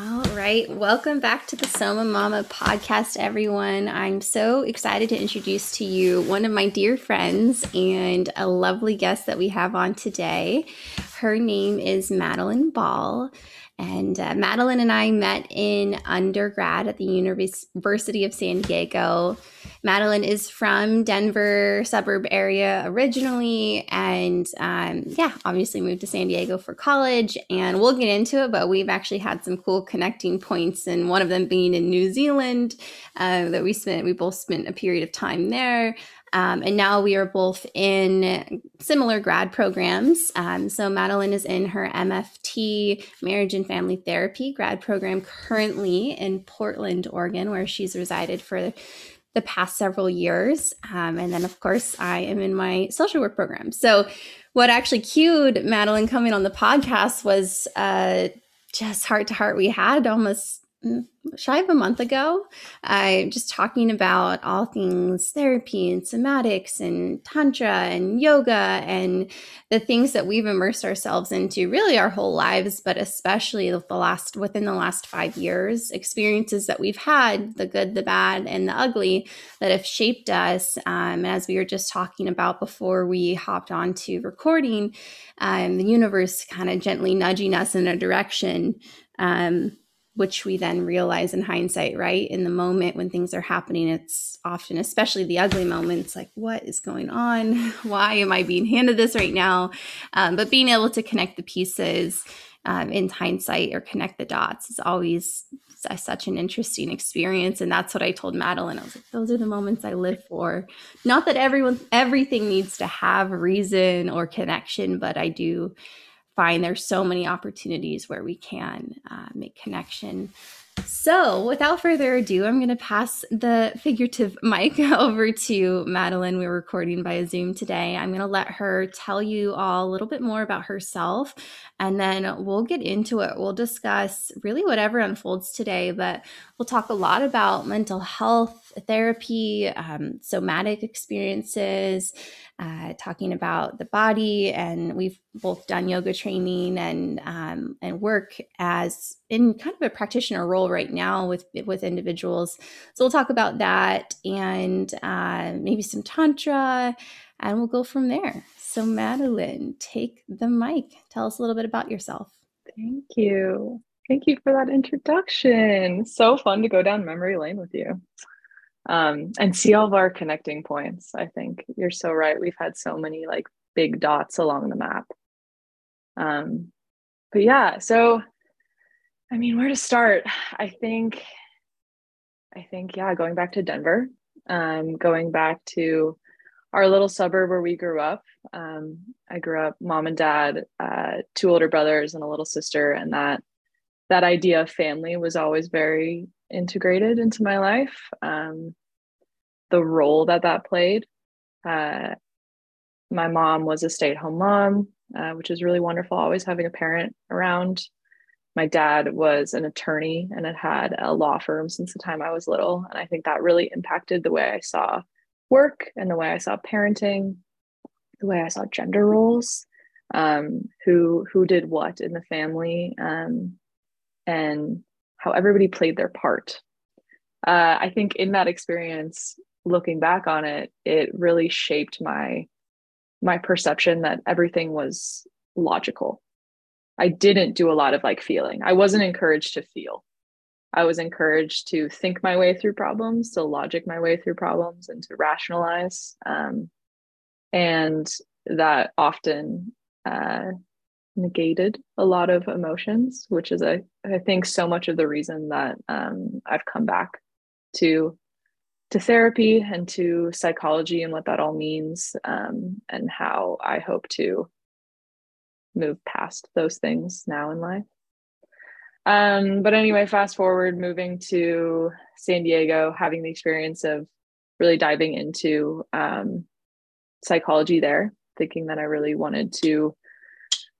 All right. Welcome back to the Soma Mama podcast, everyone. I'm so excited to introduce to you one of my dear friends and a lovely guest that we have on today. Her name is Madeline Ball. And uh, Madeline and I met in undergrad at the University of San Diego. Madeline is from Denver suburb area originally, and um, yeah, obviously moved to San Diego for college. And we'll get into it, but we've actually had some cool connecting points, and one of them being in New Zealand uh, that we spent. We both spent a period of time there. Um, and now we are both in similar grad programs. Um, so Madeline is in her MFT, Marriage and Family Therapy grad program currently in Portland, Oregon, where she's resided for the past several years. Um, and then, of course, I am in my social work program. So, what actually cued Madeline coming on the podcast was uh, just heart to heart we had almost shy of a month ago, I just talking about all things therapy and somatics and tantra and yoga and the things that we've immersed ourselves into really our whole lives, but especially the last within the last five years, experiences that we've had, the good, the bad, and the ugly that have shaped us. Um, as we were just talking about before we hopped on to recording, um, the universe kind of gently nudging us in a direction. Um, which we then realize in hindsight, right? In the moment when things are happening, it's often, especially the ugly moments, like, what is going on? Why am I being handed this right now? Um, but being able to connect the pieces um, in hindsight or connect the dots is always such an interesting experience. And that's what I told Madeline. I was like, those are the moments I live for. Not that everyone, everything needs to have reason or connection, but I do find there's so many opportunities where we can uh, make connection. So, without further ado, I'm going to pass the figurative mic over to Madeline. We're recording via Zoom today. I'm going to let her tell you all a little bit more about herself, and then we'll get into it. We'll discuss really whatever unfolds today, but we'll talk a lot about mental health, therapy, um, somatic experiences, uh, talking about the body, and we've both done yoga training and um, and work as in kind of a practitioner role right now with with individuals. So we'll talk about that and uh, maybe some tantra, and we'll go from there. So Madeline, take the mic. Tell us a little bit about yourself. Thank you. Thank you for that introduction. So fun to go down memory lane with you um, and see all of our connecting points. I think you're so right. We've had so many like big dots along the map. Um, but yeah, so I mean, where to start? I think, I think, yeah, going back to Denver, um, going back to our little suburb where we grew up. Um, I grew up mom and dad, uh, two older brothers and a little sister, and that that idea of family was always very integrated into my life. Um, the role that that played. Uh, my mom was a stay at home mom, uh, which is really wonderful, always having a parent around. My dad was an attorney and had had a law firm since the time I was little. And I think that really impacted the way I saw work and the way I saw parenting, the way I saw gender roles, um, who who did what in the family, um, and how everybody played their part. Uh, I think in that experience, looking back on it, it really shaped my my perception that everything was logical. I didn't do a lot of like feeling. I wasn't encouraged to feel. I was encouraged to think my way through problems, to logic my way through problems, and to rationalize. Um, and that often uh, negated a lot of emotions, which is, a, I think, so much of the reason that um, I've come back to to therapy and to psychology and what that all means um, and how I hope to move past those things now in life. Um, but anyway, fast forward, moving to San Diego, having the experience of really diving into um, psychology there, thinking that I really wanted to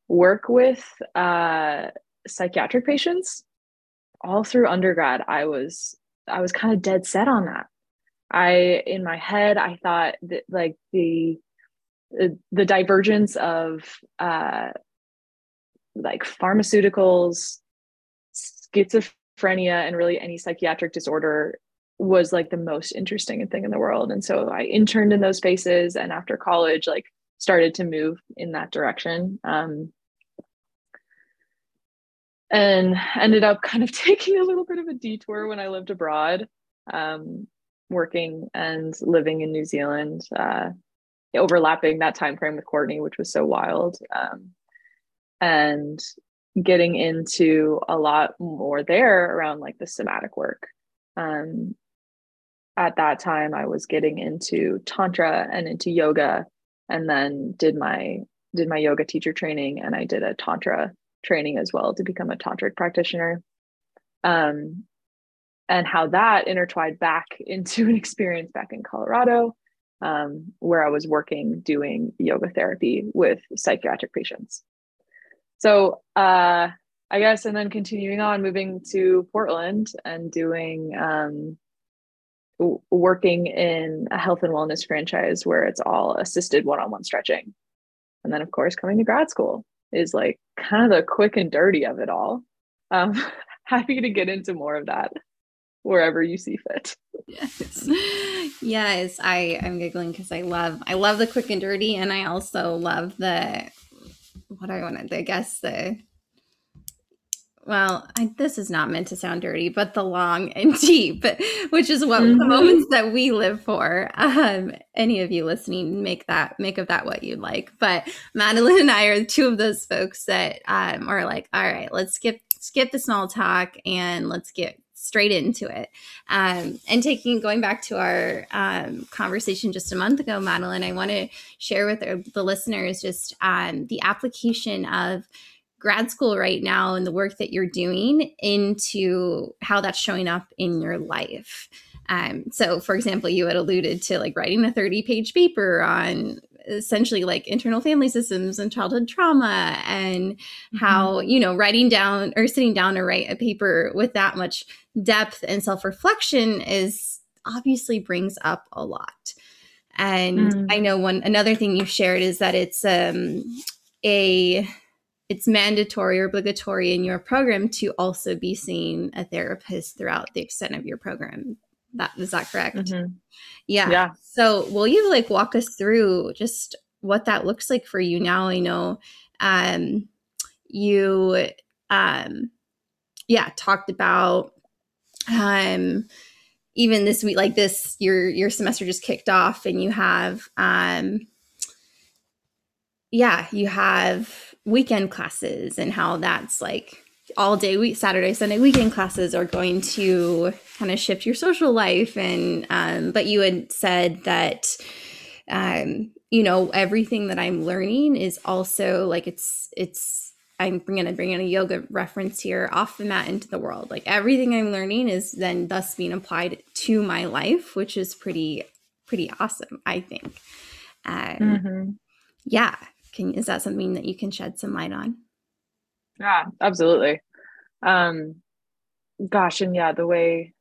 work with uh, psychiatric patients. All through undergrad, I was I was kind of dead set on that. I in my head I thought that like the the divergence of uh like pharmaceuticals schizophrenia and really any psychiatric disorder was like the most interesting thing in the world. And so I interned in those spaces and after college, like started to move in that direction. Um, and ended up kind of taking a little bit of a detour when I lived abroad, um, working and living in New Zealand, uh, overlapping that time frame with Courtney, which was so wild. Um, and getting into a lot more there around like the somatic work. Um, at that time, I was getting into tantra and into yoga, and then did my did my yoga teacher training, and I did a tantra training as well to become a tantric practitioner. Um, and how that intertwined back into an experience back in Colorado, um, where I was working doing yoga therapy with psychiatric patients. So uh, I guess, and then continuing on, moving to Portland and doing um, w- working in a health and wellness franchise where it's all assisted one-on-one stretching, and then of course coming to grad school is like kind of the quick and dirty of it all. Um, happy to get into more of that wherever you see fit. Yes. Yes, I I'm giggling because I love I love the quick and dirty and I also love the what I wanted, I guess the well, I, this is not meant to sound dirty, but the long and deep, which is what mm-hmm. the moments that we live for. Um, any of you listening, make that make of that what you'd like. But Madeline and I are two of those folks that um, are like, all right, let's skip skip the small talk and let's get straight into it. Um, and taking going back to our um, conversation just a month ago, Madeline, I want to share with our, the listeners just um, the application of grad school right now and the work that you're doing into how that's showing up in your life. Um, so, for example, you had alluded to like writing a 30 page paper on essentially like internal family systems and childhood trauma and mm-hmm. how you know writing down or sitting down to write a paper with that much depth and self-reflection is obviously brings up a lot and mm. i know one another thing you shared is that it's um a it's mandatory or obligatory in your program to also be seeing a therapist throughout the extent of your program that is that correct? Mm-hmm. yeah. Yeah. So will you like walk us through just what that looks like for you now? I know um you um yeah talked about um even this week like this your your semester just kicked off and you have um yeah you have weekend classes and how that's like all day week saturday sunday weekend classes are going to kind of shift your social life and um, but you had said that um, you know everything that i'm learning is also like it's it's i'm going to bring in a yoga reference here off the mat into the world. Like everything i'm learning is then thus being applied to my life which is pretty pretty awesome i think. Um, mm-hmm. yeah. Can is that something that you can shed some light on yeah. Absolutely. Um gosh and yeah the way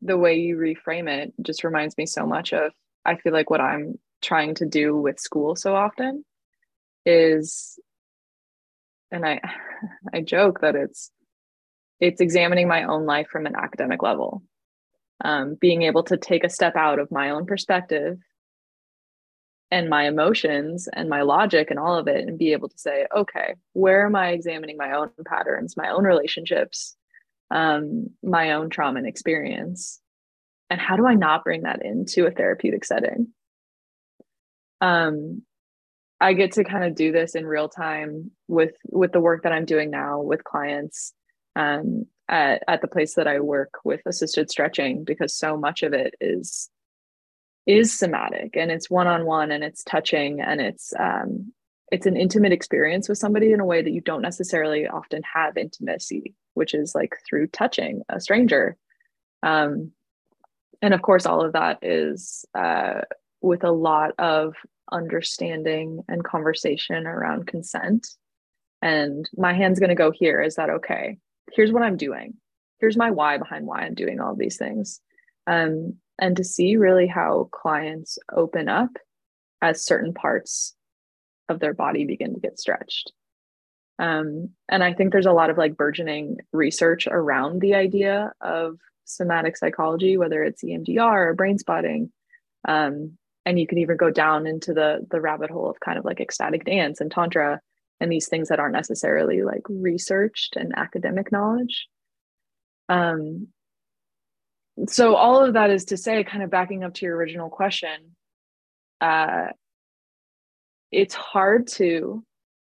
the way you reframe it just reminds me so much of i feel like what i'm trying to do with school so often is and i i joke that it's it's examining my own life from an academic level. Um, being able to take a step out of my own perspective and my emotions and my logic and all of it and be able to say okay where am i examining my own patterns my own relationships um, my own trauma and experience? And how do i not bring that into a therapeutic setting? Um, i get to kind of do this in real time with with the work that i'm doing now with clients um, at, at the place that i work with assisted stretching because so much of it is is somatic and it's one-on-one and it's touching and it's um, it's an intimate experience with somebody in a way that you don't necessarily often have intimacy which is like through touching a stranger. Um, and of course all of that is uh, with a lot of understanding and conversation around consent. And my hand's going to go here. Is that okay? Here's what i'm doing. Here's my why behind why i'm doing all these things. Um, and to see really how clients open up as certain parts of their body begin to get stretched Um, and I think there's a lot of like burgeoning research around the idea of somatic psychology, whether it's EMDR or brain spotting. Um, and you can even go down into the the rabbit hole of kind of like ecstatic dance and tantra and these things that aren't necessarily like researched and academic knowledge. Um, so all of that is to say, kind of backing up to your original question, uh, it's hard to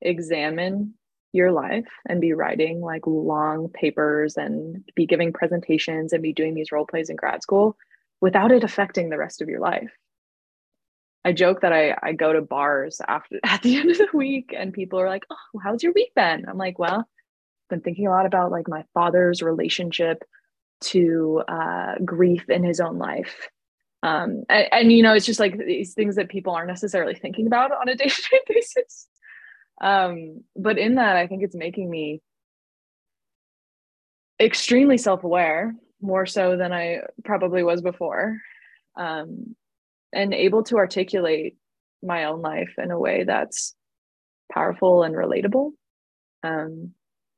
examine your life and be writing like long papers and be giving presentations and be doing these role plays in grad school without it affecting the rest of your life. I joke that I, I go to bars after at the end of the week and people are like, Oh, how's your week been? I'm like, well, I've been thinking a lot about like my father's relationship to uh, grief in his own life. Um, and, and, you know, it's just like these things that people aren't necessarily thinking about on a day to day basis. Um, but in that, I think it's making me extremely self aware, more so than I probably was before, um, and able to articulate my own life in a way that's powerful and relatable. Um,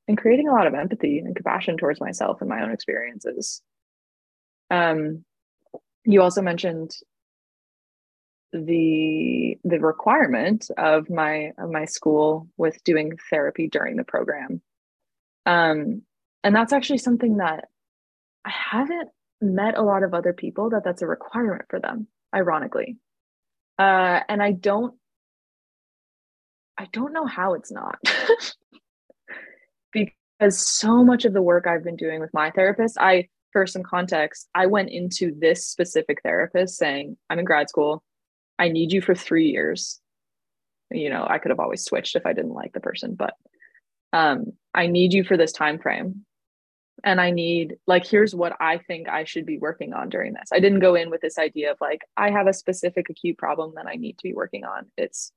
and creating a lot of empathy and compassion towards myself and my own experiences. Um, you also mentioned the the requirement of my of my school with doing therapy during the program. Um and that's actually something that i haven't met a lot of other people that that's a requirement for them ironically. Uh and i don't i don't know how it's not because so much of the work I've been doing with my therapist, I, for some context, I went into this specific therapist saying, I'm in grad school. I need you for three years. You know, I could have always switched if I didn't like the person, but um, I need you for this time frame. And I need, like, here's what I think I should be working on during this. I didn't go in with this idea of like, I have a specific acute problem that I need to be working on. It's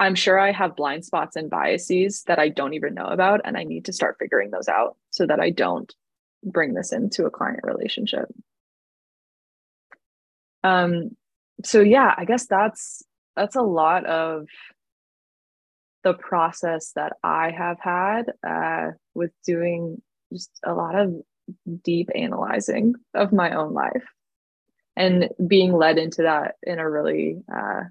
I'm sure I have blind spots and biases that I don't even know about. And I need to start figuring those out so that I don't bring this into a client relationship. Um, so yeah, I guess that's that's a lot of the process that I have had uh, with doing just a lot of deep analyzing of my own life and being led into that in a really uh,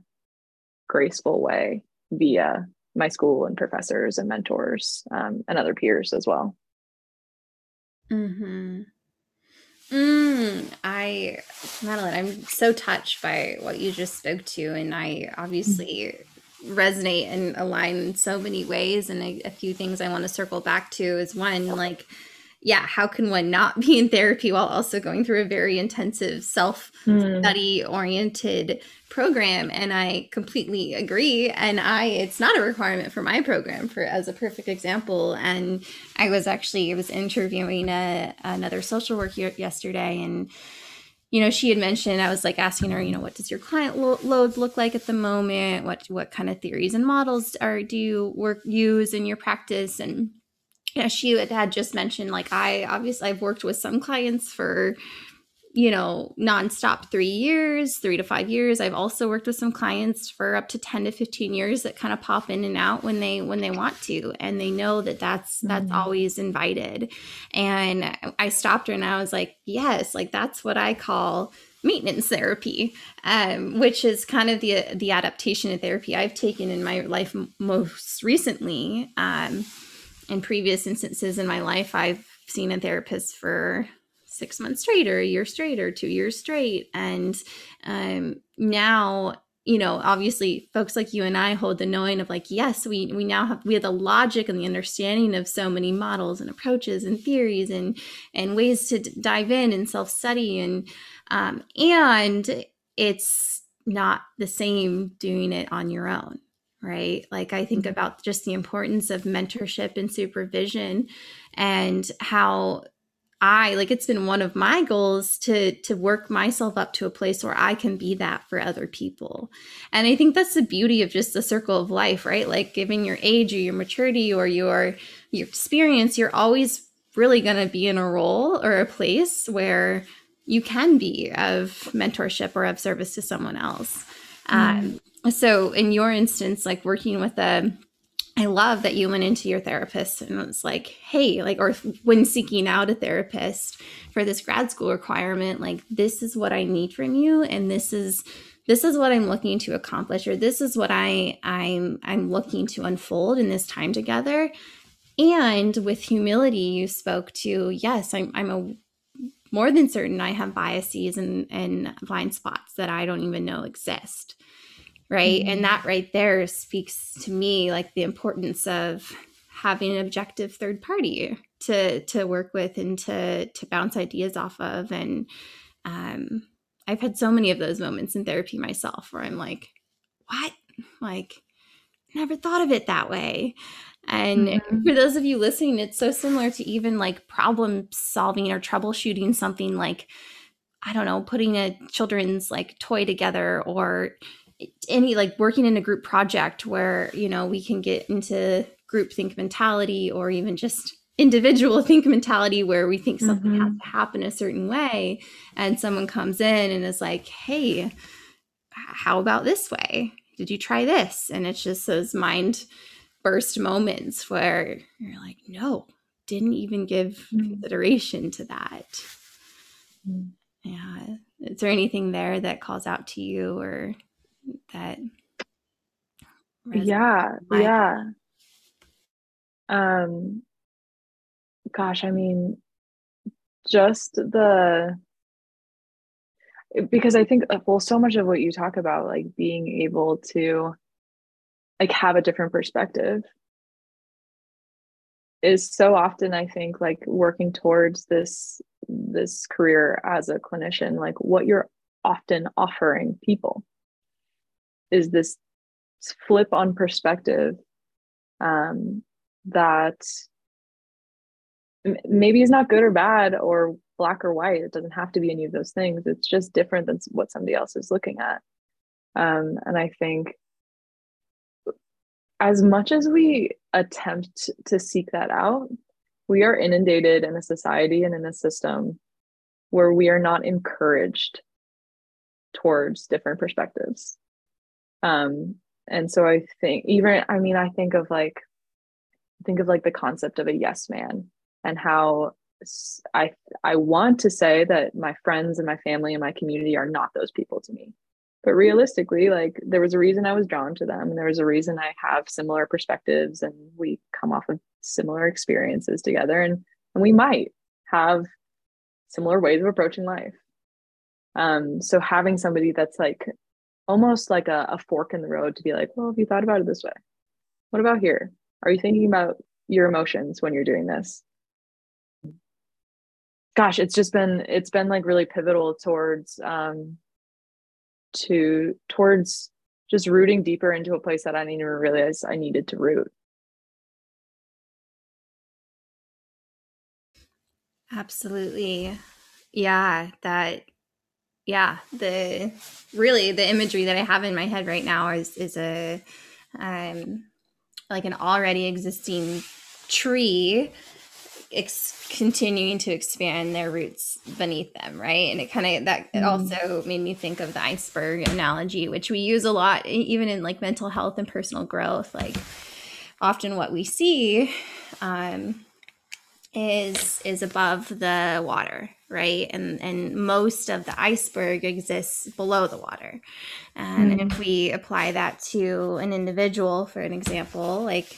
graceful way via my school and professors and mentors um, and other peers as well. Hmm. Mm, I, Madeline, I'm so touched by what you just spoke to, and I obviously resonate and align in so many ways. And a, a few things I want to circle back to is one, like yeah, how can one not be in therapy while also going through a very intensive self study hmm. oriented program? And I completely agree. And I, it's not a requirement for my program for as a perfect example. And I was actually, I was interviewing a, another social worker yesterday and you know she had mentioned i was like asking her you know what does your client lo- load look like at the moment what what kind of theories and models are do you work use in your practice and yeah, she had just mentioned like I obviously I've worked with some clients for you know nonstop three years, three to five years. I've also worked with some clients for up to ten to fifteen years that kind of pop in and out when they when they want to, and they know that that's that's mm-hmm. always invited. And I stopped her and I was like, yes, like that's what I call maintenance therapy, um, which is kind of the the adaptation of therapy I've taken in my life most recently. Um, in previous instances in my life, I've seen a therapist for six months straight or a year straight or two years straight. And um, now, you know, obviously folks like you and I hold the knowing of like, yes, we, we now have, we have the logic and the understanding of so many models and approaches and theories and, and ways to d- dive in and self-study. And, um, and it's not the same doing it on your own right? Like I think mm-hmm. about just the importance of mentorship and supervision and how I like it's been one of my goals to to work myself up to a place where I can be that for other people. And I think that's the beauty of just the circle of life, right? Like given your age or your maturity or your your experience, you're always really going to be in a role or a place where you can be of mentorship or of service to someone else. Mm. Um, so in your instance like working with a I love that you went into your therapist and was like, hey, like, or when seeking out a therapist for this grad school requirement, like, this is what I need from you. And this is, this is what I'm looking to accomplish, or this is what I, I'm, I'm looking to unfold in this time together. And with humility, you spoke to, yes, I'm, I'm a more than certain I have biases and, and blind spots that I don't even know exist right mm-hmm. and that right there speaks to me like the importance of having an objective third party to to work with and to to bounce ideas off of and um i've had so many of those moments in therapy myself where i'm like what like never thought of it that way and mm-hmm. for those of you listening it's so similar to even like problem solving or troubleshooting something like i don't know putting a children's like toy together or any like working in a group project where you know we can get into group think mentality or even just individual think mentality where we think something mm-hmm. has to happen a certain way and someone comes in and is like hey how about this way did you try this and it's just those mind burst moments where you're like no didn't even give mm-hmm. consideration to that mm-hmm. yeah is there anything there that calls out to you or that yeah yeah. Um gosh i mean just the because i think uh, well so much of what you talk about like being able to like have a different perspective is so often i think like working towards this this career as a clinician like what you're often offering people is this flip on perspective um, that maybe is not good or bad or black or white. It doesn't have to be any of those things. It's just different than what somebody else is looking at. Um, and I think as much as we attempt to seek that out, we are inundated in a society and in a system where we are not encouraged towards different perspectives. Um, and so I think even I mean I think of like think of like the concept of a yes man and how I I want to say that my friends and my family and my community are not those people to me. But realistically, like there was a reason I was drawn to them and there was a reason I have similar perspectives and we come off of similar experiences together and and we might have similar ways of approaching life. Um, so having somebody that's like almost like a, a fork in the road to be like, well, have you thought about it this way? What about here? Are you thinking about your emotions when you're doing this? Gosh, it's just been it's been like really pivotal towards um to towards just rooting deeper into a place that I didn't even realize I needed to root. Absolutely. Yeah, that yeah, the really the imagery that I have in my head right now is is a um like an already existing tree ex- continuing to expand their roots beneath them right and it kind of that it mm. also made me think of the iceberg analogy which we use a lot even in like mental health and personal growth like often what we see um is is above the water right? And and most of the iceberg exists below the water. And mm. if we apply that to an individual for an example like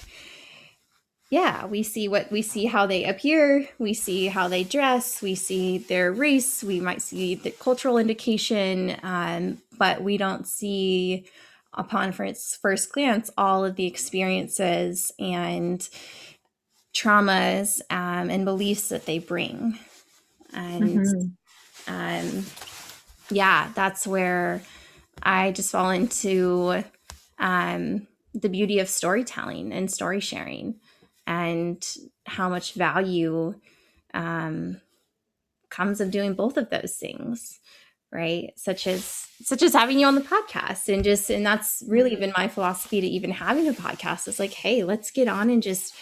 yeah we see what we see how they appear we see how they dress we see their race we might see the cultural indication um, but we don't see upon first first glance all of the experiences and traumas um, and beliefs that they bring and mm-hmm. um, yeah that's where i just fall into um, the beauty of storytelling and story sharing and how much value um, comes of doing both of those things right such as such as having you on the podcast and just and that's really been my philosophy to even having a podcast is like hey let's get on and just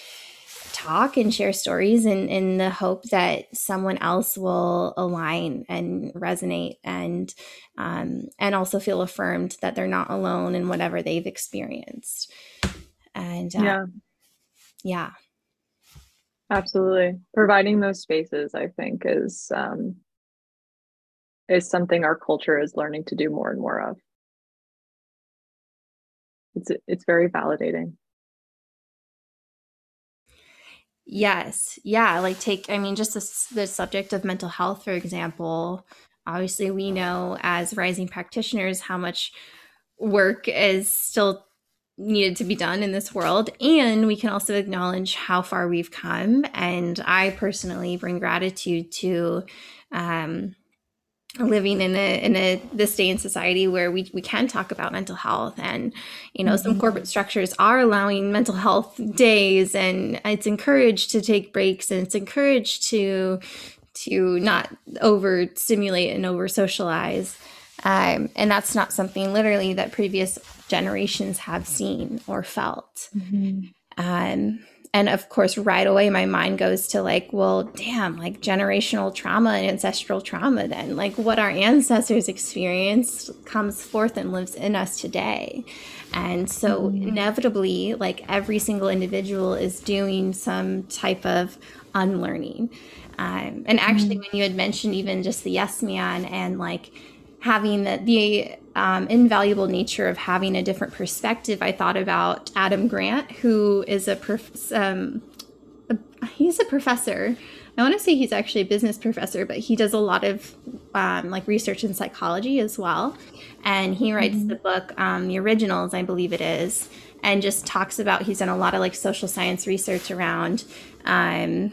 talk and share stories in, in the hope that someone else will align and resonate and um, and also feel affirmed that they're not alone in whatever they've experienced. And uh, yeah. yeah. Absolutely. Providing those spaces i think is um is something our culture is learning to do more and more of. It's it's very validating yes. Yeah like take i mean just this, the subject of mental health for example obviously we know as rising practitioners how much work is still needed to be done in this world and we can also acknowledge how far we've come and i personally bring gratitude to um, living in a in a this day in society where we, we can talk about mental health and you know mm-hmm. some corporate structures are allowing mental health days and it's encouraged to take breaks and it's encouraged to to not over stimulate and over socialize um, and that's not something literally that previous generations have seen or felt. Mm-hmm. Um, and of course, right away, my mind goes to like, well, damn, like generational trauma and ancestral trauma, then, like what our ancestors experienced comes forth and lives in us today. And so, mm-hmm. inevitably, like every single individual is doing some type of unlearning. Um, and actually, mm-hmm. when you had mentioned even just the yes man and like having the, the um, invaluable nature of having a different perspective, I thought about Adam Grant, who is a, prof- um, a he's a professor. I want to say he's actually a business professor, but he does a lot of um, like research in psychology as well. And he writes mm-hmm. the book, um, The Originals, I believe it is, and just talks about he's done a lot of like social science research around um,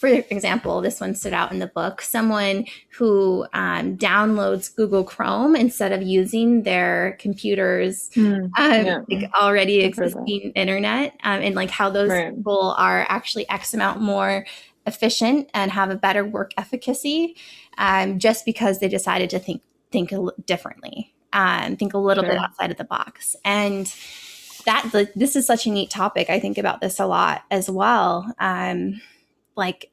for example, this one stood out in the book someone who um, downloads Google Chrome instead of using their computer's mm, um, yeah. like already existing internet, um, and like how those right. people are actually X amount more efficient and have a better work efficacy um, just because they decided to think think differently and um, think a little sure. bit outside of the box and that this is such a neat topic i think about this a lot as well um, like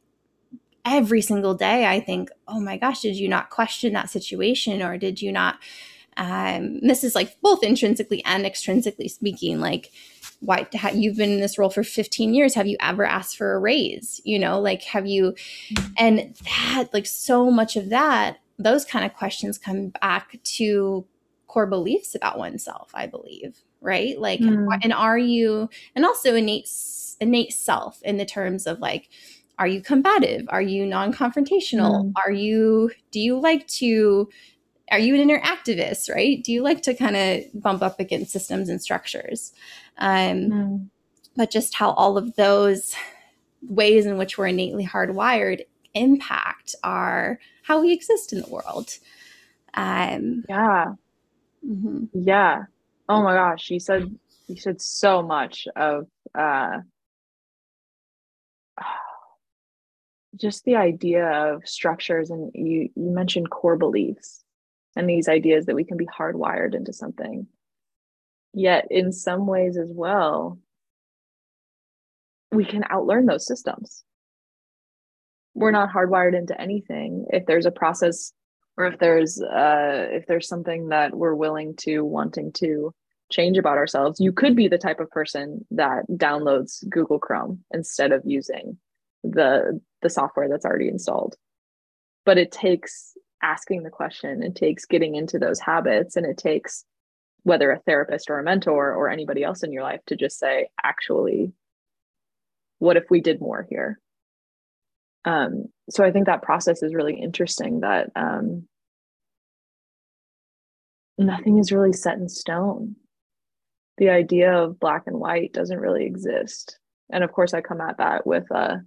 every single day, I think, oh my gosh, did you not question that situation or did you not? Um, this is like both intrinsically and extrinsically speaking, like, why you've been in this role for 15 years have you ever asked for a raise you know like have you mm-hmm. and that like so much of that those kind of questions come back to core beliefs about oneself i believe right like mm. and are you and also innate innate self in the terms of like are you combative? Are you non-confrontational? Mm. are you do you like to are you an inner activist right? Do you like to kind of bump up against systems and structures? Um, mm. but just how all of those ways in which we're innately hardwired impact our how we exist in the world. Um, yeah. mm-hmm. yeah. Oh my gosh you said you said so much of uh just the idea of structures and you you mentioned core beliefs and these ideas that we can be hardwired into something. Yet in some ways as well we can outlearn those systems. We're not hardwired into anything. If there's a process or if there's uh if there's something that we're willing to wanting to change about ourselves you could be the type of person that downloads google chrome instead of using the the software that's already installed. But it takes asking the question it takes getting into those habits and it takes whether a therapist or a mentor or anybody else in your life to just say actually what if we did more here? Um, so i think that process is really interesting that um, nothing is really set in stone. The idea of black and white doesn't really exist. And of course i come at that with a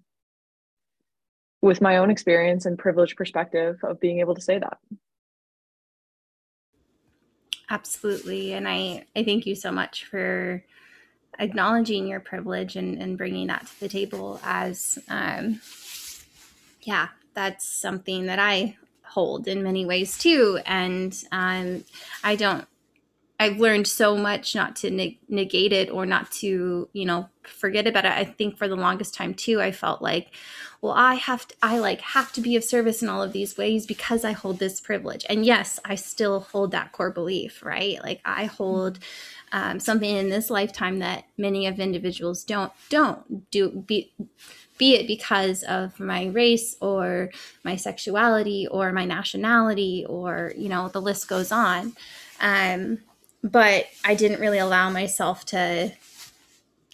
with my own experience and privileged perspective of being able to say that. Absolutely. And I, I thank you so much for acknowledging your privilege and, and bringing that to the table as, um, yeah, that's something that I hold in many ways too. And um, I don't I've learned so much not to neg- negate it or not to, you know, forget about it. I think for the longest time too, I felt like, well, I have to, I like have to be of service in all of these ways because I hold this privilege. And yes, I still hold that core belief, right? Like I hold um, something in this lifetime that many of individuals don't don't do be be it because of my race or my sexuality or my nationality or you know the list goes on um, but I didn't really allow myself to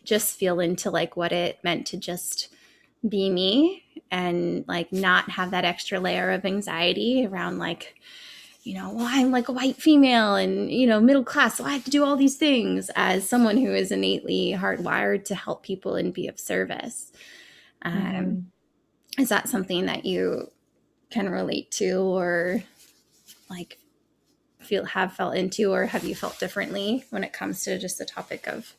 just feel into like what it meant to just be me and like not have that extra layer of anxiety around like you know well i'm like a white female and you know middle class so i have to do all these things as someone who is innately hardwired to help people and be of service um, mm-hmm. is that something that you can relate to or like feel have felt into or have you felt differently when it comes to just the topic of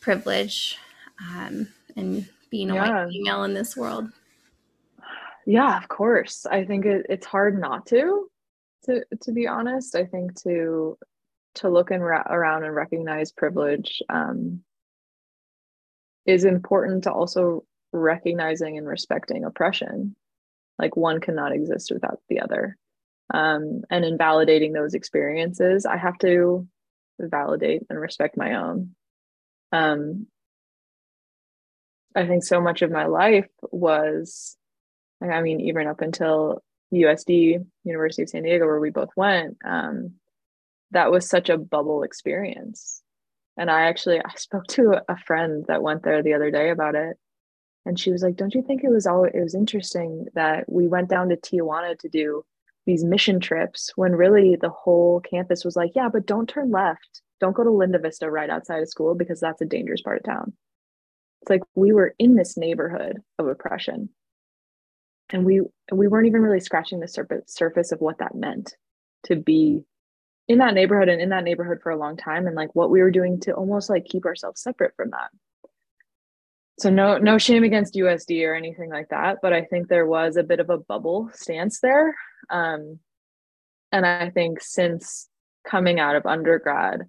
privilege um, and being a yeah. white female in this world? Yeah of course. I think it, it's hard not to to to be honest. I think to to look and ra- around and recognize privilege um, is important to also recognizing and respecting oppression. Like one cannot exist without the other um, and in validating those experiences i have to validate and respect my own. Um, i think so much of my life was i mean even up until usd university of san diego where we both went um, that was such a bubble experience. And i actually i spoke to a friend that went there the other day about it. And she was like don't you think it was all it was interesting that we went down to tijuana to do these mission trips when really the whole campus was like, yeah, but don't turn left. Don't go to Linda Vista right outside of school because that's a dangerous part of town. It's like we were in this neighborhood of oppression. And we we weren't even really scratching the surface surface of what that meant to be in that neighborhood and in that neighborhood for a long time and like what we were doing to almost like keep ourselves separate from that so no no shame against usd or anything like that but i think there was a bit of a bubble stance there. Um, and i think since coming out of undergrad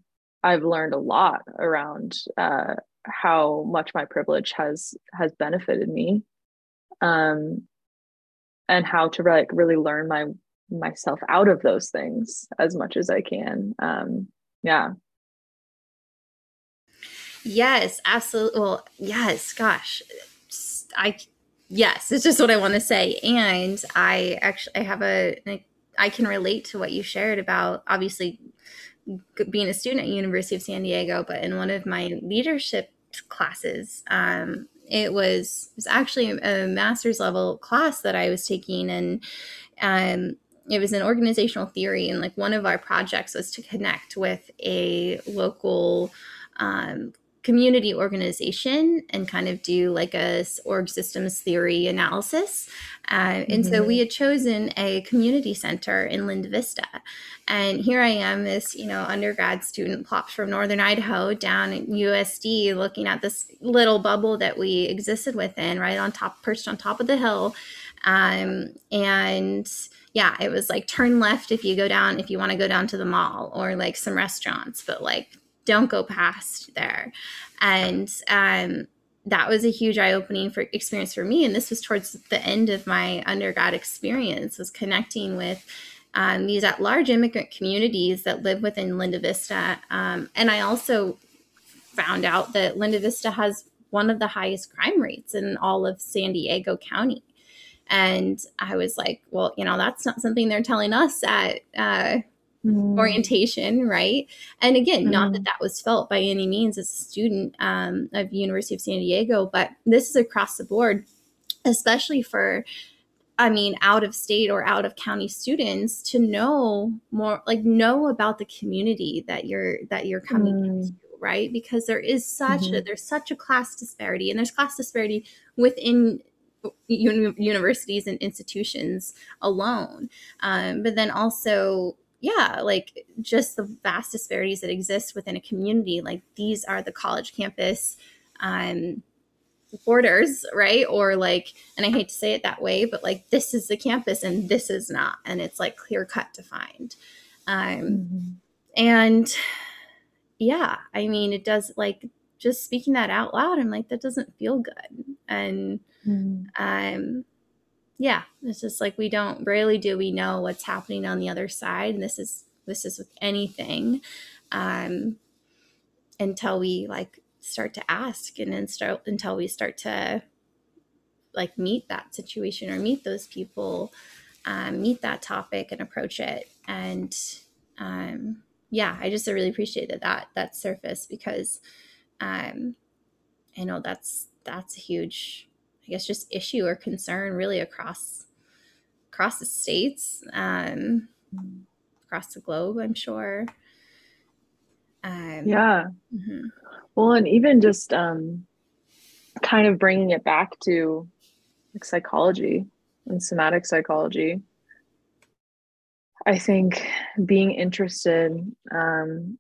i've learned a lot around uh, how much my privilege has has benefited me um, and how to like really learn my myself out of those things as much as i can. Um, yeah Yes, absolutely. Well, yes, gosh. I yes, it's just what I want to say. And I actually I have a I can relate to what you shared about obviously being a student at University of San Diego, but in one of my leadership classes, um, it was it was actually a master's level class that I was taking, and um, it was an organizational theory, and like one of our projects was to connect with a local um, community organization and kind of do like a org systems theory analysis. Uh, mm-hmm. And so we mm-hmm. had chosen a community center in Linda Vista. And here I am, this, you know, undergrad student plops from Northern Idaho down at USD looking at this little bubble that we existed within, right on top, perched on top of the hill. Um, and yeah, it was like turn left if you go down, if you want to go down to the mall or like some restaurants, but like don't go past there. And um, that was a huge eye-opening for experience for me. And this was towards the end of my undergrad experience, was connecting with um, these at-large immigrant communities that live within Linda Vista. Um, and I also found out that Linda Vista has one of the highest crime rates in all of San Diego County. And I was like, well, you know, that's not something they're telling us at uh, mm. orientation, right? And again, mm. not that mm-hmm. that was felt by any means as a student um, of University of San Diego, but this is across the board, especially for I mean, out of state or out of county students to know more, like know about the community that you're that you're coming mm. into, right? Because there is such mm-hmm. a there's such a class disparity, and there's class disparity within uni- universities and institutions alone. Um, but then also yeah, like just the vast disparities that exist within a community. Like these are the college campus um, borders, right? Or like, and I hate to say it that way, but like this is the campus and this is not, and it's like clear cut defined. Um, mm-hmm. and yeah, I mean, it does like just speaking that out loud. I'm like, that doesn't feel good. And, mm. um, yeah, it's just like we don't rarely do we know what's happening on the other side. And this is this is with anything. Um until we like start to ask and then start until we start to like meet that situation or meet those people, um, meet that topic and approach it. And um yeah, I just really appreciated that that surface because um I know that's that's a huge I guess just issue or concern really across across the states, um, across the globe. I'm sure. Um, yeah. Mm-hmm. Well, and even just um, kind of bringing it back to like psychology and somatic psychology. I think being interested um,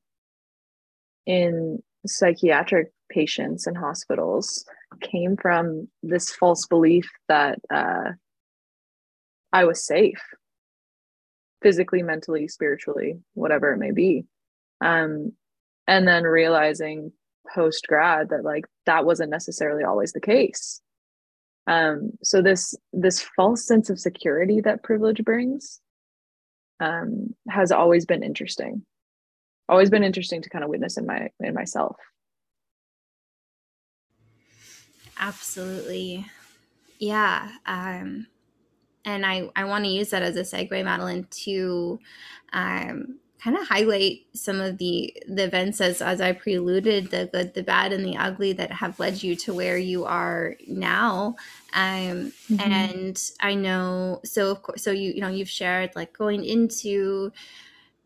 in psychiatric patients in hospitals came from this false belief that uh, I was safe physically, mentally, spiritually, whatever it may be. Um, and then realizing post grad that like that wasn't necessarily always the case. Um, so this this false sense of security that privilege brings um, has always been interesting. Always been interesting to kind of witness in my in myself. Absolutely. Yeah. Um, and I, I want to use that as a segue, Madeline, to um, kind of highlight some of the the events as as I preluded the good, the bad, and the ugly that have led you to where you are now. Um, mm-hmm. And I know, so of course, so you you know you've shared like going into.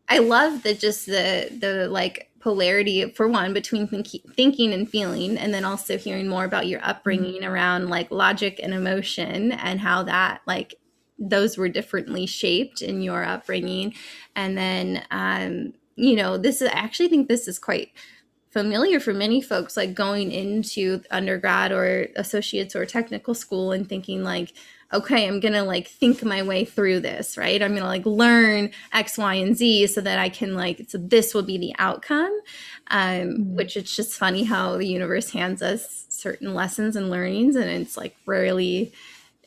I love that just the the like polarity for one between think- thinking and feeling and then also hearing more about your upbringing mm-hmm. around like logic and emotion and how that like those were differently shaped in your upbringing and then um you know this is I actually think this is quite familiar for many folks like going into undergrad or associates or technical school and thinking like okay, I'm going to like think my way through this, right? I'm going to like learn X, Y, and Z so that I can like, so this will be the outcome. Um, mm-hmm. Which it's just funny how the universe hands us certain lessons and learnings, and it's like rarely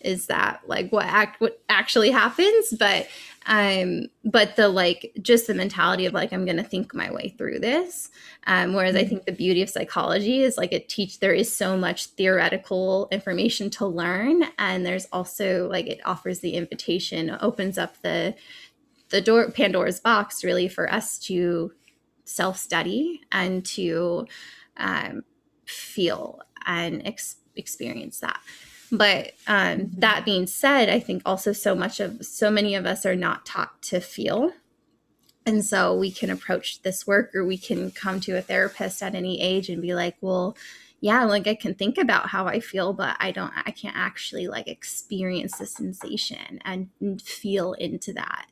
is that like what act what actually happens but um but the like just the mentality of like i'm gonna think my way through this um whereas i mm-hmm. think the beauty of psychology is like it teach there is so much theoretical information to learn and there's also like it offers the invitation opens up the the door pandora's box really for us to self-study and to um, feel and ex- experience that but um, mm-hmm. that being said, I think also so much of so many of us are not taught to feel. And so we can approach this work or we can come to a therapist at any age and be like, well, yeah, like I can think about how I feel, but I don't, I can't actually like experience the sensation and feel into that.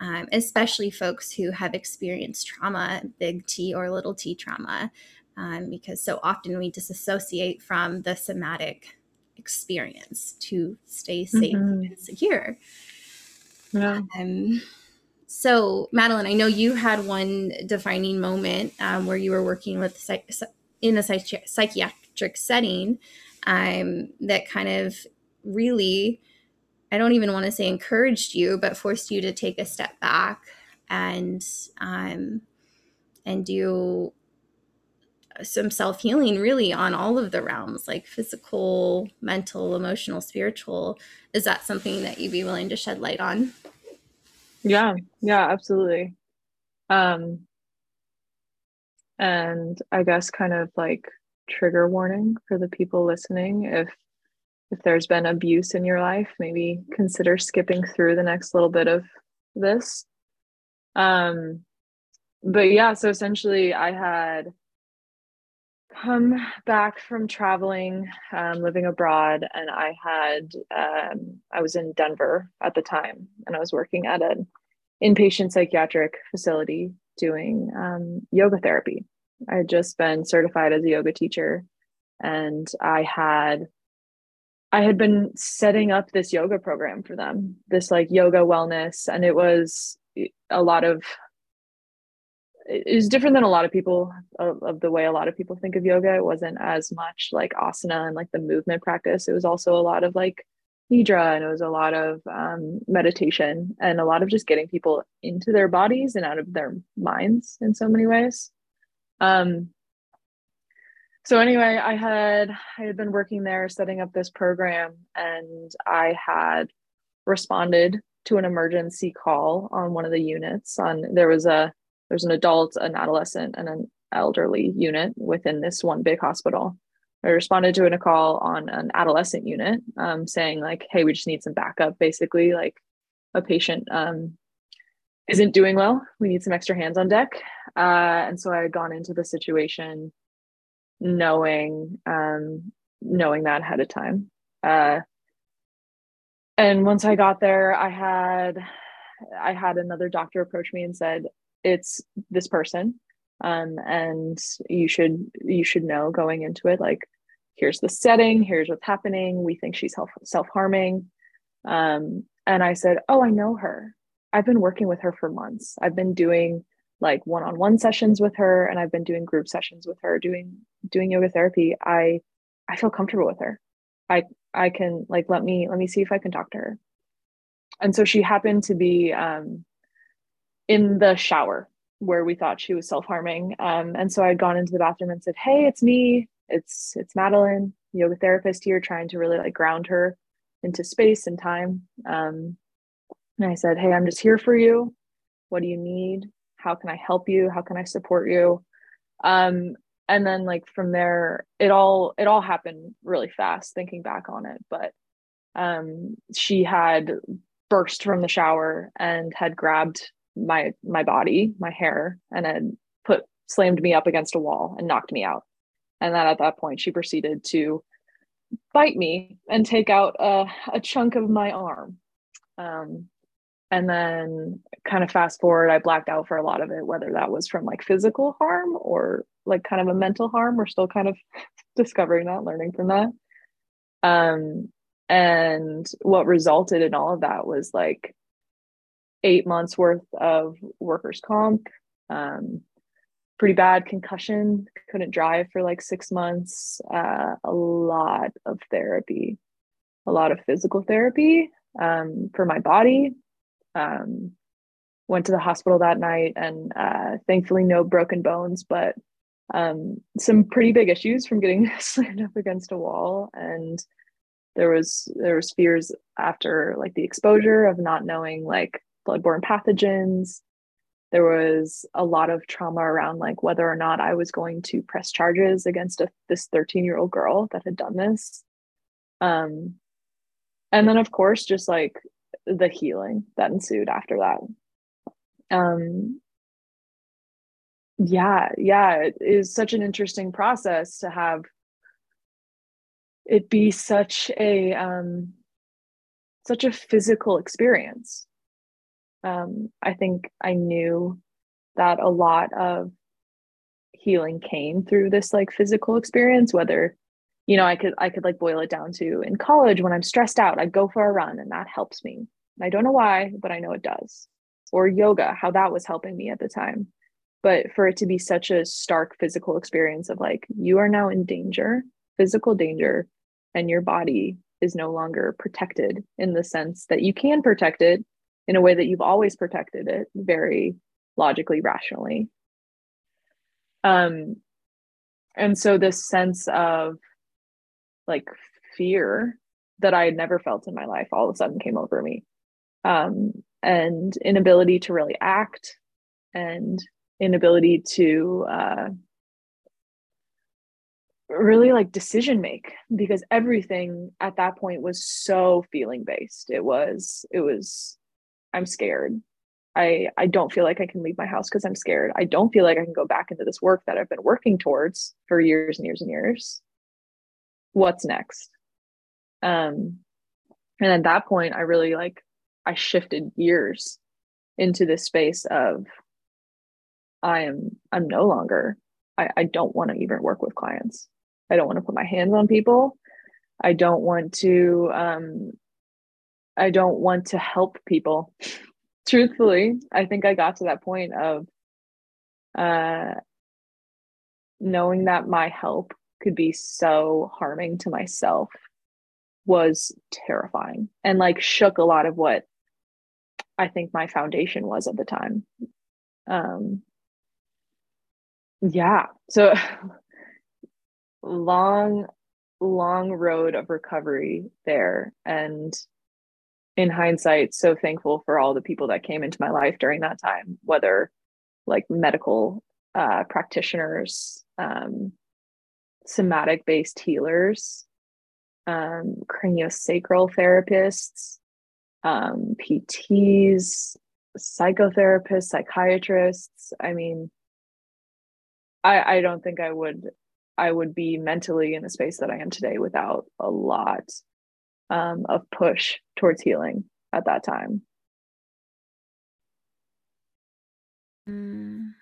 Um, especially folks who have experienced trauma, big T or little t trauma, um, because so often we disassociate from the somatic experience to stay safe mm-hmm. and secure. Yeah. Um, so, Madeline, I know you had one defining moment um, where you were working with psych- in a psychi- psychiatric setting um, that kind of really, I don't even want to say encouraged you, but forced you to take a step back and um, and do some self healing really on all of the realms, like physical, mental, emotional, spiritual. Is that something that you'd be willing to shed light on? Yeah, yeah, absolutely. Um, and I guess kind of like trigger warning for the people listening if if there's been abuse in your life maybe consider skipping through the next little bit of this um but yeah so essentially i had come back from traveling, um, living abroad, and I had um, I was in Denver at the time, and I was working at an inpatient psychiatric facility doing um, yoga therapy. I had just been certified as a yoga teacher, and I had I had been setting up this yoga program for them, this like yoga wellness, and it was a lot of it was different than a lot of people of, of, the way a lot of people think of yoga. It wasn't as much like asana and like the movement practice. It was also a lot of like nidra and it was a lot of um, meditation and a lot of just getting people into their bodies and out of their minds in so many ways. Um, so anyway, I had I had been working there setting up this program and I had responded to an emergency call on one of the units on there was a there's an adult, an adolescent, and an elderly unit within this one big hospital. I responded to a call on an adolescent unit um, saying, like, hey, we just need some backup. Basically, like a patient um, isn't doing well. We need some extra hands on deck. Uh, and so I had gone into the situation knowing um, knowing that ahead of time. Uh, and once I got there, I had I had another doctor approach me and said, it's this person um, and you should you should know going into it like here's the setting here's what's happening we think she's self self-harming. Um, and i said oh i know her. I've been working with her for months. I've been doing like one-on-one sessions with her and i've been doing group sessions with her doing doing yoga therapy. I i feel comfortable with her. I i can like let me let me see if i can talk to her. And so she happened to be um, in the shower where we thought she was self-harming. Um, and so I'd gone into the bathroom and said, Hey, it's me. It's it's Madeline, yoga therapist here, trying to really like ground her into space and time. Um, and I said, Hey, I'm just here for you. What do you need? How can I help you? How can I support you? Um, and then like from there, it all it all happened really fast, thinking back on it. But um, she had burst from the shower and had grabbed my my body, my hair, and then put slammed me up against a wall and knocked me out. And then at that point, she proceeded to bite me and take out a, a chunk of my arm. Um, and then kind of fast forward, I blacked out for a lot of it, whether that was from like physical harm or like kind of a mental harm. We're still kind of discovering that, learning from that. Um, and what resulted in all of that was like eight months worth of workers' comp, um, pretty bad concussion, couldn't drive for like six months, uh, a lot of therapy, a lot of physical therapy um, for my body. Um, went to the hospital that night and uh, thankfully no broken bones, but um, some pretty big issues from getting slammed up against a wall. And there was there was fears after like the exposure of not knowing like bloodborne pathogens. There was a lot of trauma around like whether or not I was going to press charges against a, this 13 year old girl that had done this. Um, and then, of course, just like the healing that ensued after that. Um, yeah, yeah, it is such an interesting process to have it be such a um, such a physical experience um, I think I knew that a lot of healing came through this like physical experience whether you know i could i could like boil it down to in college when i'm stressed out i go for a run and that helps me. And i don't know why but i know it does. Or yoga how that was helping me at the time. But for it to be such a stark physical experience of like you are now in danger physical danger and your body is no longer protected in the sense that you can protect it in a way that you've always protected it very logically rationally. Um and so this sense of like fear that i had never felt in my life all of a sudden came over me. Um and inability to really act and inability to uh really like decision make because everything at that point was so feeling based. It was it was I'm scared. I I don't feel like I can leave my house because I'm scared. I don't feel like I can go back into this work that I've been working towards for years and years and years. What's next? Um and at that point I really like I shifted gears into this space of I am I'm no longer I, I don't want to even work with clients. I don't want to put my hands on people. I don't want to um I don't want to help people. Truthfully, I think I got to that point of uh, knowing that my help could be so harming to myself was terrifying and like shook a lot of what I think my foundation was at the time. Um, yeah, so long, long road of recovery there. And in hindsight, so thankful for all the people that came into my life during that time, whether like medical uh, practitioners, um, somatic based healers, um, craniosacral therapists, um, PTs, psychotherapists, psychiatrists. I mean, I, I don't think I would I would be mentally in the space that I am today without a lot um, of push towards healing at that time. Mm.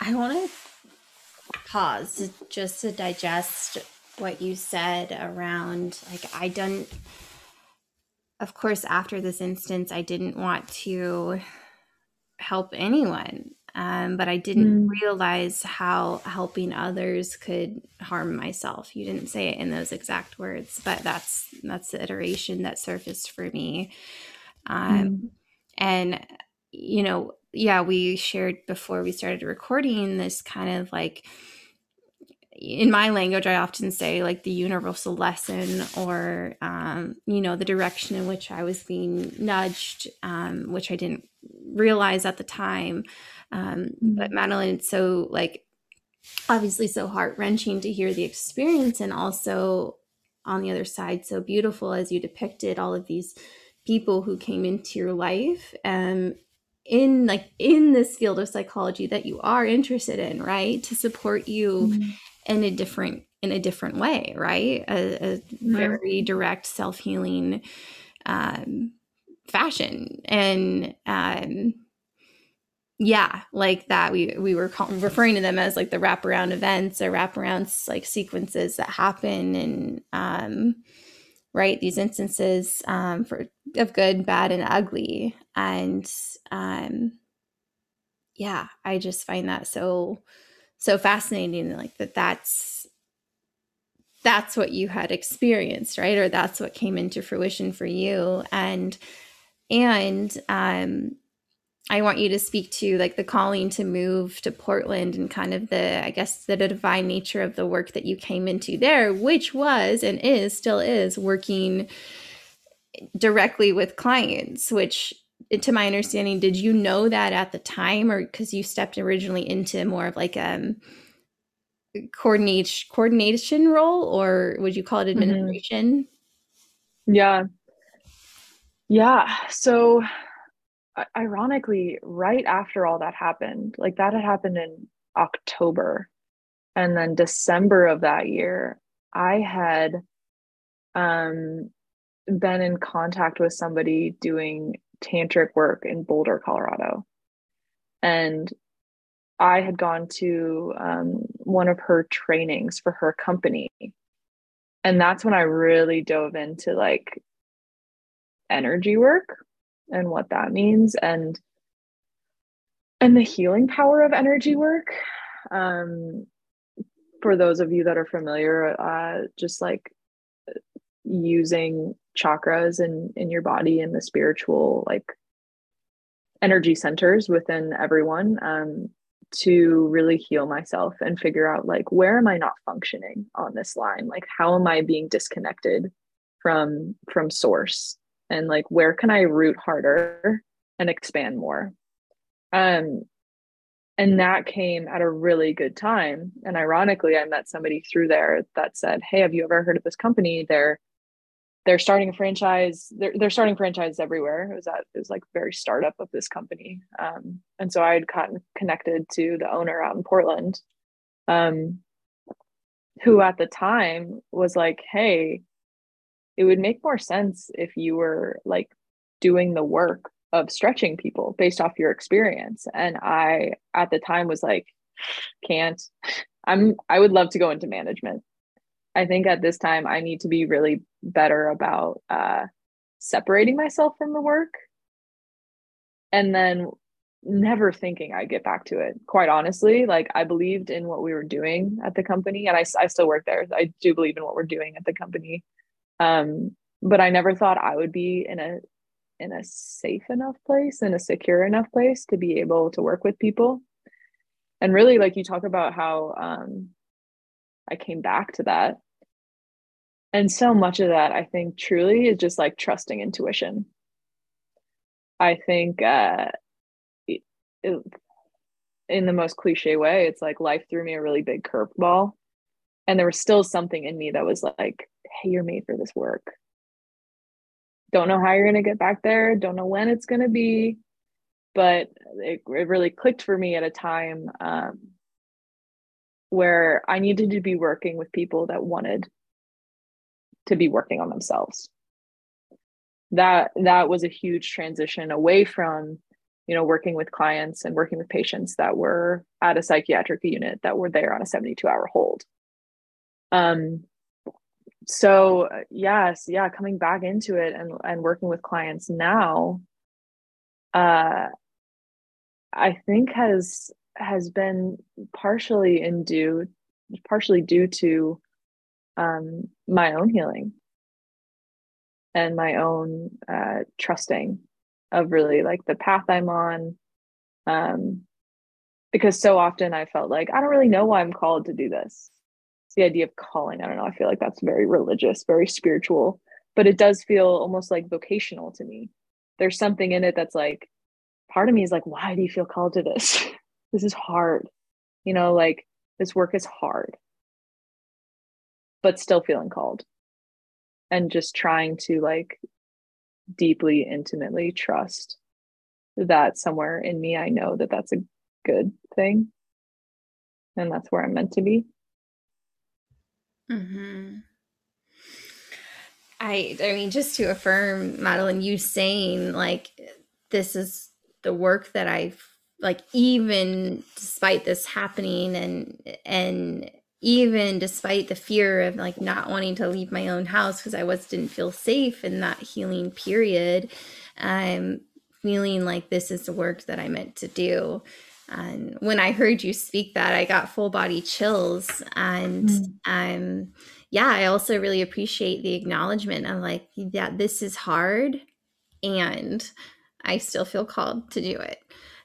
I want to pause just to digest what you said around like I don't of course after this instance I didn't want to help anyone um, but I didn't mm. realize how helping others could harm myself. You didn't say it in those exact words, but that's that's the iteration that surfaced for me. Um, mm. And you know, yeah, we shared before we started recording this kind of like in my language, I often say like the universal lesson or, um, you know, the direction in which I was being nudged, um, which I didn't realize at the time. Um, mm-hmm. But Madeline, it's so like obviously so heart wrenching to hear the experience and also on the other side, so beautiful as you depicted all of these people who came into your life um, in like in this field of psychology that you are interested in right to support you mm-hmm. in a different in a different way right a, a mm-hmm. very direct self-healing um, fashion and um, yeah like that we we were call, referring to them as like the wraparound events or wraparound like sequences that happen and um right these instances um for of good bad and ugly. And um yeah i just find that so so fascinating like that that's that's what you had experienced right? Or that's what came into fruition for you. And and um I want you to speak to like the calling to move to Portland and kind of the, I guess, the divine nature of the work that you came into there, which was and is still is working directly with clients, which to my understanding, did you know that at the time or because you stepped originally into more of like um coordination coordination role or would you call it mm-hmm. administration? Mm-hmm. Yeah. Yeah. So ironically, right after all that happened, like that had happened in October. And then December of that year, I had um, been in contact with somebody doing tantric work in Boulder, Colorado. And I had gone to um, one of her trainings for her company. And that's when I really dove into like energy work and what that means and and the healing power of energy work. Um for those of you that are familiar uh just like using chakras in in your body and the spiritual like energy centers within everyone um to really heal myself and figure out like where am i not functioning on this line? Like how am i being disconnected from from source and like where can I root harder and expand more. Um, and that came at a really good time. And ironically, I met somebody through there that said, "Hey, have you ever heard of this company? They're they're starting a franchise. They're they're starting franchises everywhere. It was that it was like very startup of this company. Um, and so I had gotten connected to the owner out in Portland, um, who at the time was like, "Hey, it would make more sense if you were like doing the work of stretching people based off your experience and i at the time was like can't i'm i would love to go into management i think at this time i need to be really better about uh separating myself from the work and then never thinking I'd get back to it. Quite honestly, like I believed in what we were doing at the company, and I, I still work there. I do believe in what we're doing at the company, um, but I never thought I would be in a in a safe enough place and a secure enough place to be able to work with people. And really, like you talk about how um, I came back to that, and so much of that I think truly is just like trusting intuition. I think. Uh, it, in the most cliche way, it's like life threw me a really big curveball. And there was still something in me that was like, hey, you're made for this work. Don't know how you're going to get back there. Don't know when it's going to be. But it, it really clicked for me at a time um, where I needed to be working with people that wanted to be working on themselves. That that was a huge transition away from you know, working with clients and working with patients that were at a psychiatric unit that were there on a 72 hour hold. Um, so yes, yeah, coming back into it and, and working with clients now, uh, I think has, has been partially in due, partially due to, um, my own healing and my own, uh, trusting of really like the path I'm on. Um, because so often I felt like I don't really know why I'm called to do this. It's the idea of calling. I don't know. I feel like that's very religious, very spiritual, but it does feel almost like vocational to me. There's something in it that's like, part of me is like, why do you feel called to this? this is hard. You know, like this work is hard, but still feeling called and just trying to like deeply, intimately trust that somewhere in me, I know that that's a good thing. And that's where I'm meant to be. Mm-hmm. I, I mean, just to affirm, Madeline, you saying like this is the work that I've like, even despite this happening and and even despite the fear of like not wanting to leave my own house because I was didn't feel safe in that healing period, I'm feeling like this is the work that I meant to do. And when I heard you speak that, I got full body chills. And mm. um, yeah, I also really appreciate the acknowledgement of like that this is hard and I still feel called to do it.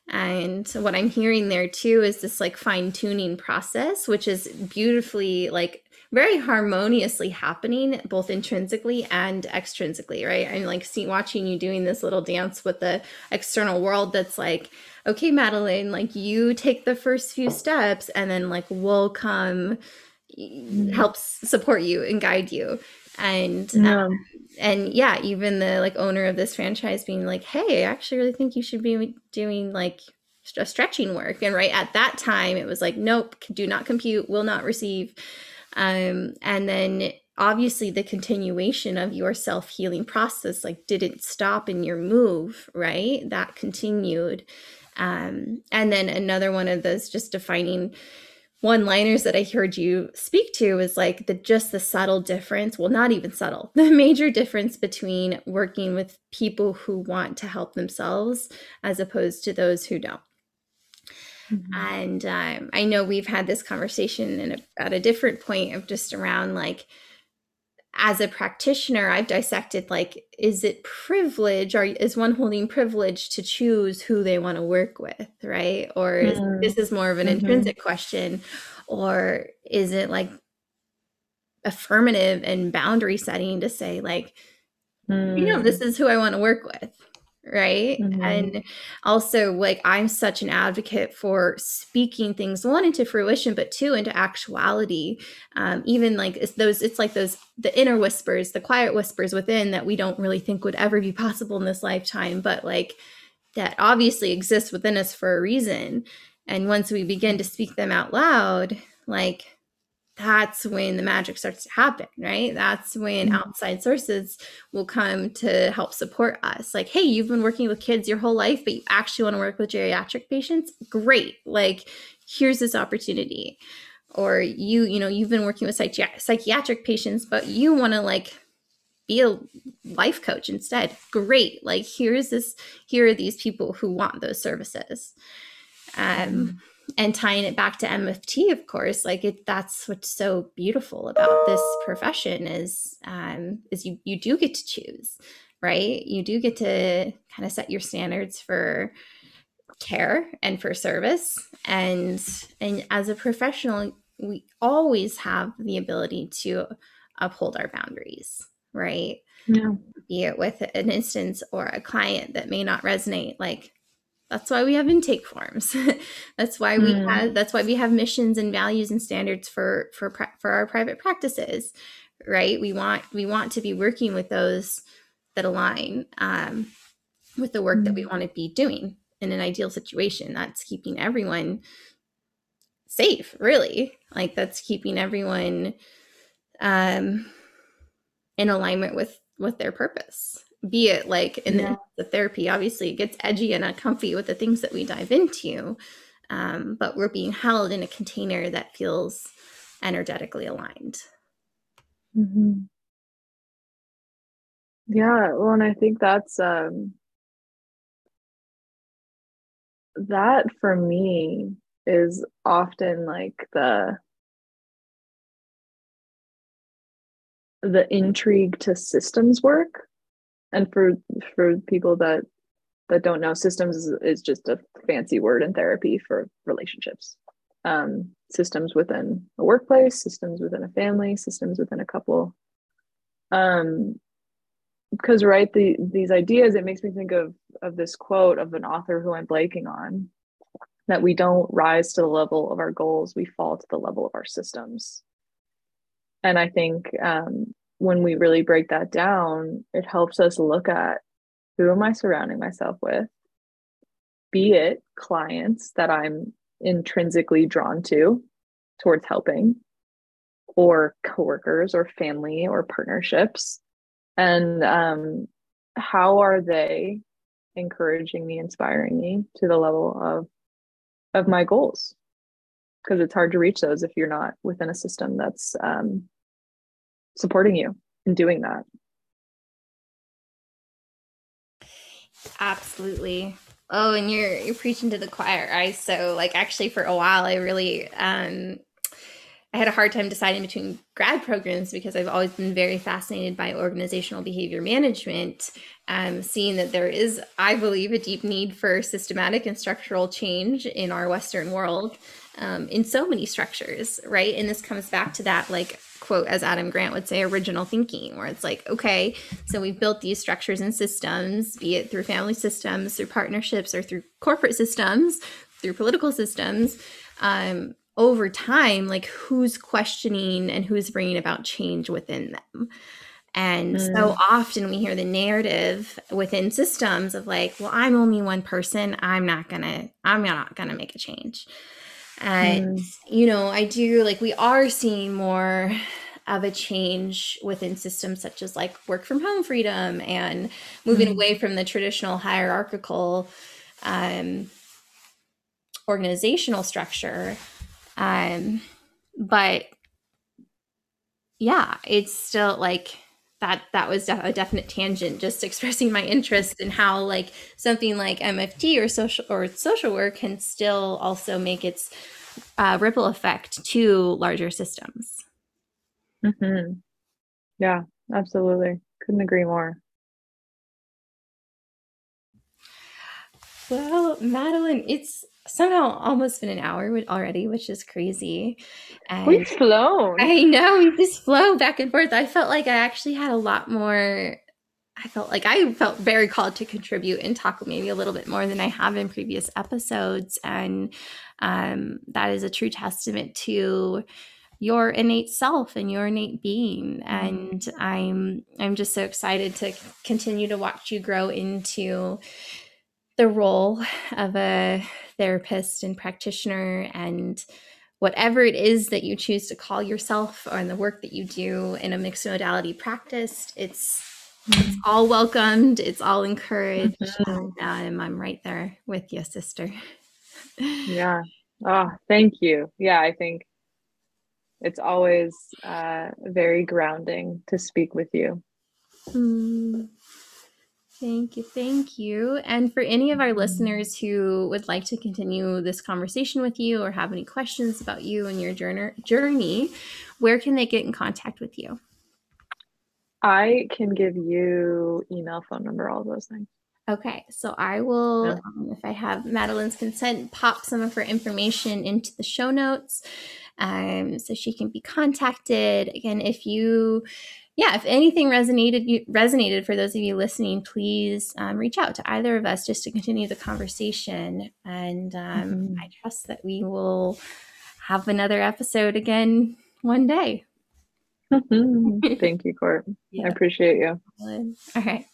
And what I'm hearing there too is this like fine tuning process, which is beautifully like very harmoniously happening both intrinsically and extrinsically, right? I'm like seeing watching you doing this little dance with the external world that's like, okay, Madeline, like you take the first few steps and then like we'll come mm-hmm. support you and guide you. And yeah. Um, and yeah even the like owner of this franchise being like hey i actually really think you should be doing like a stretching work. And right at that time it was like nope do not compute will not receive. Um and then obviously the continuation of your self-healing process like didn't stop in your move right? That continued um and then another one of those just defining one liners that I heard you speak to is like the just the subtle difference, well, not even subtle, the major difference between working with people who want to help themselves as opposed to those who don't. Mm-hmm. And um, I know we've had this conversation in a, at a different point of just around like, as a practitioner, I've dissected like, is it privilege or is one holding privilege to choose who they want to work with, right? Or is mm. this is more of an mm-hmm. intrinsic question, or is it like affirmative and boundary setting to say like, mm. you know, this mm. is who I want to work with, right? Mm-hmm. and also like i'm such an advocate for speaking things one into fruition but two into actuality. Um, even like it's those it's like those the inner whispers the quiet whispers within that we don't really think would ever be possible in this lifetime but like that obviously exists within us for a reason. And once we begin to speak them out loud like that's when the magic starts to happen, right? That's when mm-hmm. outside sources will come to help support us. Like, hey, you've been working with kids your whole life, but you actually want to work with geriatric patients? Great. Like, here's this opportunity. Or you, you know, you've been working with psychi- psychiatric patients, but you want to like be a life coach instead. Great. Like here's this, here are these people who want those services. Um, mm-hmm. And tying it back to MFT, of course, like it, that's what's so beautiful about this profession is, um, is you, you do get to choose, right? You do get to kind of set your standards for, care and for service and and as a professional we always have the ability to uphold our boundaries right yeah. be it with an instance or a client that may not resonate like that's why we have intake forms that's why we mm. have that's why we have missions and values and standards for for for our private practices right we want we want to be working with those that align um, with the work mm. that we mm. want to be doing in an ideal situation that's keeping everyone safe really like that's keeping everyone um in alignment with with their purpose be it like in yeah. the, the, therapy obviously it gets edgy and uncomfy with the things that we dive into um, but we're being held in a container that feels energetically aligned mm-hmm. yeah well and i think that's um that for me is often like the the intrigue to systems work and for for people that that don't know systems is, is just a fancy word in therapy for relationships. Um, systems within a workplace systems within a family systems within a couple. Um, because right the these ideas it makes me think of of this quote of an author who i'm blanking on that we don't rise to the level of our goals we fall to the level of our systems. And i think um, when we really break that down it helps us look at who am i surrounding myself with? Be it clients that i'm intrinsically drawn to towards helping or coworkers or family or partnerships. And um, how are they encouraging me inspiring me to the level of of my goals? Because it's hard to reach those if you're not within a system that's um, supporting you in doing that. Absolutely. Oh and you're you're preaching to the choir i so like actually for a while i really um I had a hard time deciding between grad programs because I've always been very fascinated by organizational behavior management, um, seeing that there is, I believe, a deep need for systematic and structural change in our Western world um, in so many structures, right? And this comes back to that, like, quote, as Adam Grant would say, original thinking, where it's like, okay, so we've built these structures and systems, be it through family systems, through partnerships, or through corporate systems, through political systems. Um, over time like who's questioning and who's bringing about change within them and mm. so often we hear the narrative within systems of like well i'm only one person i'm not gonna i'm not gonna make a change and mm. you know i do like we are seeing more of a change within systems such as like work from home freedom and moving mm. away from the traditional hierarchical um, organizational structure um, but yeah, it's still like that that was a definite tangent just expressing my interest in how like something like mft or social or social work can still also make its uh, ripple effect to larger systems. Mm-hmm. yeah absolutely. Couldn't agree more well madeline it's somehow almost been an hour already, which is crazy. And We've flown. I know we just flow back and forth. I felt like I actually had a lot more. I felt like I felt very called to contribute and talk maybe a little bit more than I have in previous episodes, and um, that is a true testament to your innate self and your innate being mm-hmm. and i'm i'm just so excited to continue to watch you grow into the role of a therapist and practitioner and whatever it is that you choose to call yourself or in the work that you do in a mixed modality practice it's it's mm-hmm. all welcomed it's all encouraged mm-hmm. and um, i'm right there with you sister yeah oh thank you yeah i think it's always uh, very grounding to speak with you Mm. Thank you. Thank you. And for any of our listeners who would like to continue this conversation with you or have any questions about you and your journey, where can they get in contact with you? I can give you email, phone number, all those things. Okay, so I will, um, if I have Madeline's consent, pop some of her information into the show notes um, so she can be contacted. Again, if you, yeah, if anything resonated resonated for those of you listening, please um, reach out to either of us just to continue the conversation. And um, mm-hmm. I trust that we will have another episode again one day. Thank you, Court. Yeah. I appreciate you. All right.